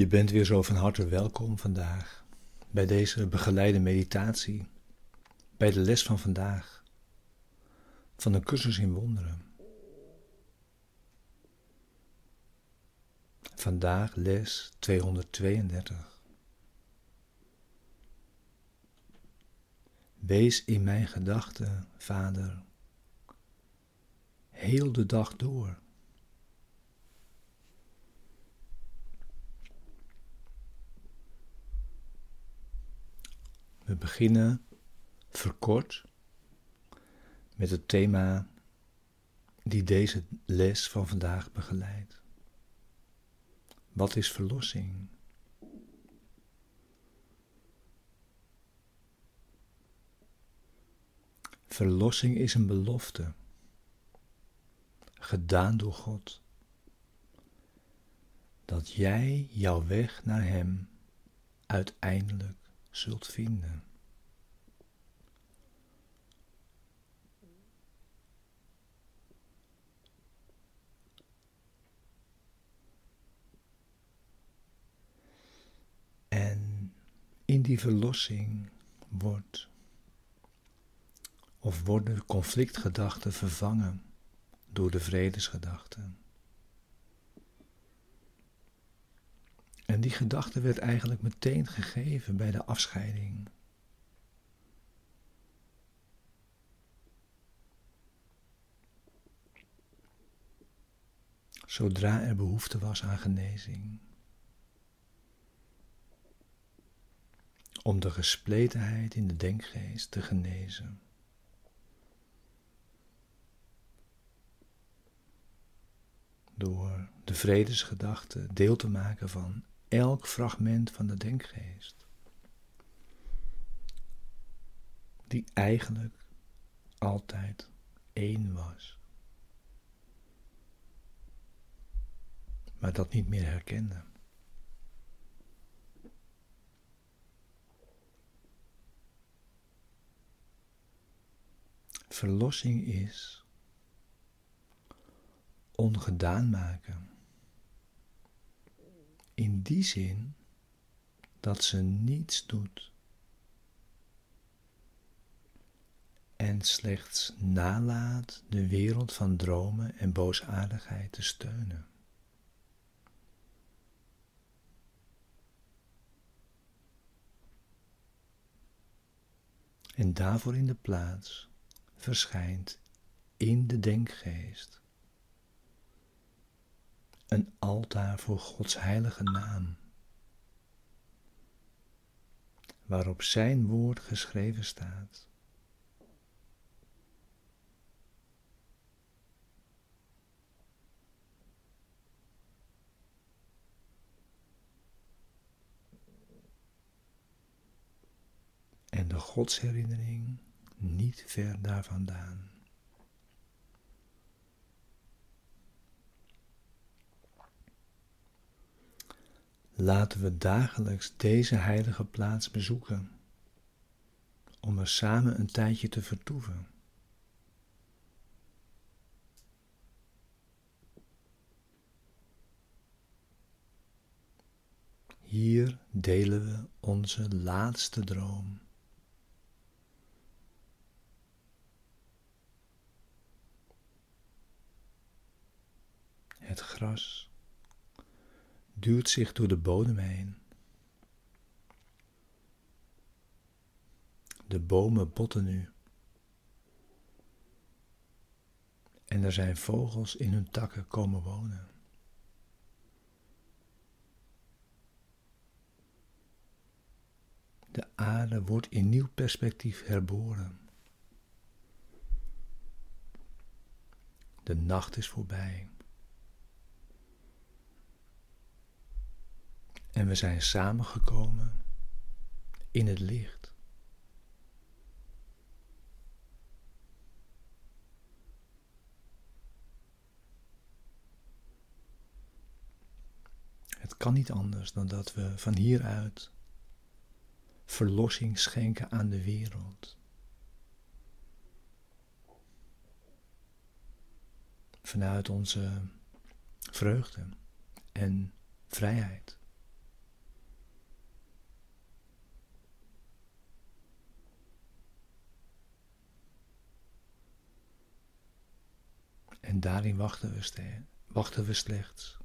Je bent weer zo van harte welkom vandaag bij deze begeleide meditatie, bij de les van vandaag, van de cursus in wonderen. Vandaag les 232. Wees in mijn gedachten, Vader, heel de dag door. We beginnen verkort met het thema die deze les van vandaag begeleidt. Wat is verlossing? Verlossing is een belofte, gedaan door God, dat jij jouw weg naar Hem uiteindelijk zult vinden. En in die verlossing wordt of worden conflictgedachten vervangen door de vredesgedachten. Die gedachte werd eigenlijk meteen gegeven bij de afscheiding. Zodra er behoefte was aan genezing. Om de gespletenheid in de denkgeest te genezen. Door de vredesgedachte deel te maken van elk fragment van de denkgeest. Die eigenlijk altijd één was. Maar dat niet meer herkende. Verlossing is ongedaan maken in die zin dat ze niets doet en slechts nalaat de wereld van dromen en boosaardigheid te steunen. En daarvoor in de plaats verschijnt in de denkgeest een altaar voor Gods heilige naam, waarop Zijn woord geschreven staat. En de godsherinnering niet ver daar Laten we dagelijks deze heilige plaats bezoeken, om er samen een tijdje te vertoeven. Hier delen we onze laatste droom. Het gras duwt zich door de bodem heen. De bomen botten nu. En er zijn vogels in hun takken komen wonen. De aarde wordt in nieuw perspectief herboren. De nacht is voorbij. En we zijn samengekomen in het licht. Het kan niet anders dan dat we van hieruit verlossing schenken aan de wereld. Vanuit onze vreugde en vrijheid. En daarin wachten we, wachten we slechts.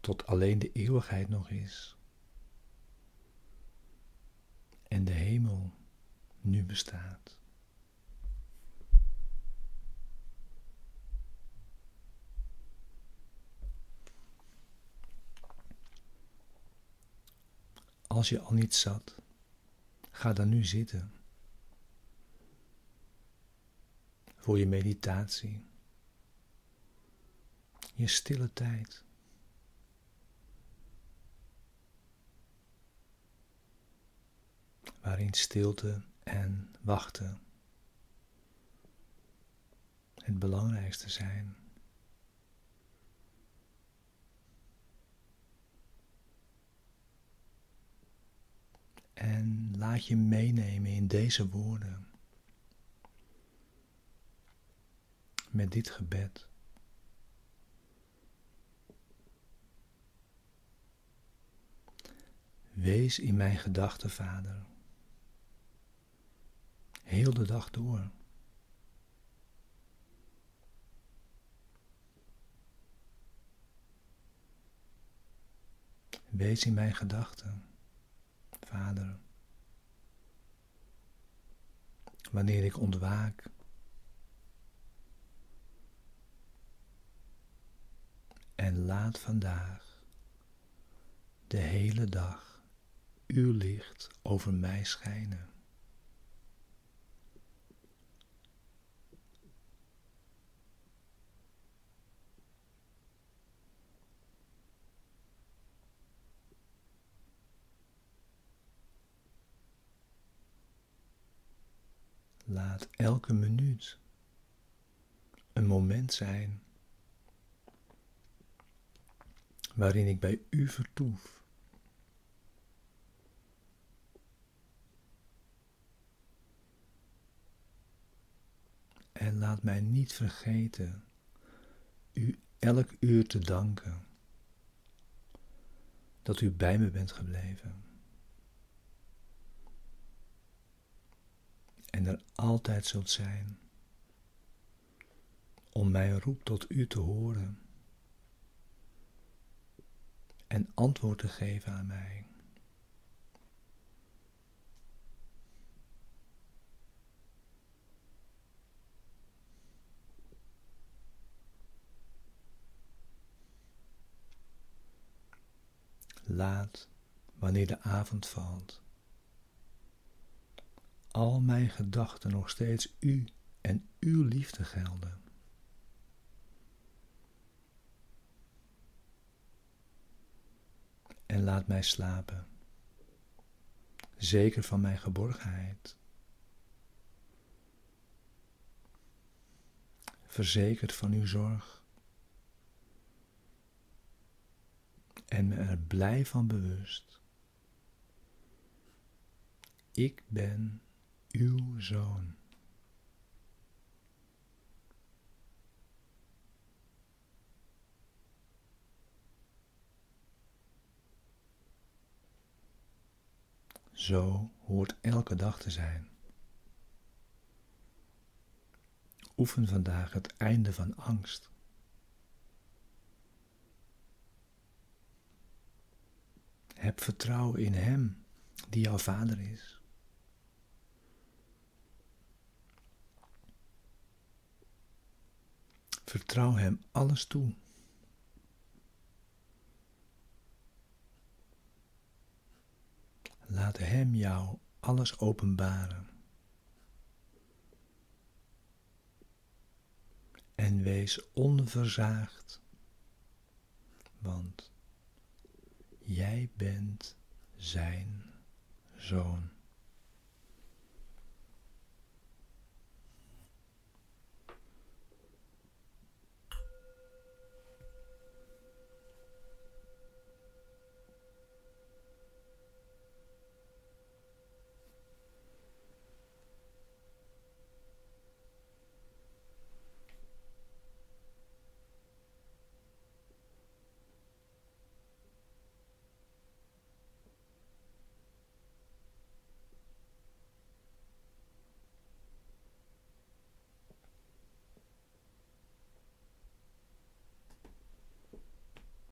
Tot alleen de eeuwigheid nog is. En de hemel nu bestaat. Als je al niet zat, ga dan nu zitten. Voor je meditatie. Je stille tijd. Waarin stilte en wachten het belangrijkste zijn. En laat je meenemen in deze woorden. Met dit gebed. Wees in mijn gedachten, Vader. Heel de dag door. Wees in mijn gedachten. Vader. Wanneer ik ontwaak. En laat vandaag de hele dag uw licht over mij schijnen. Laat elke minuut een moment zijn waarin ik bij u vertoef. En laat mij niet vergeten u elk uur te danken dat u bij me bent gebleven. En er altijd zult zijn om mijn roep tot u te horen en antwoord te geven aan mij. Laat, wanneer de avond valt, al mijn gedachten nog steeds u en uw liefde gelden. En laat mij slapen, zeker van mijn geborgenheid. Verzekerd van uw zorg. En me er blij van bewust. Ik ben uw zoon. Zo hoort elke dag te zijn. Oefen vandaag het einde van angst. Heb vertrouwen in Hem die jouw Vader is. Vertrouw Hem alles toe. Laat Hem jou alles openbaren. En wees onverzaagd, want jij bent Zijn zoon.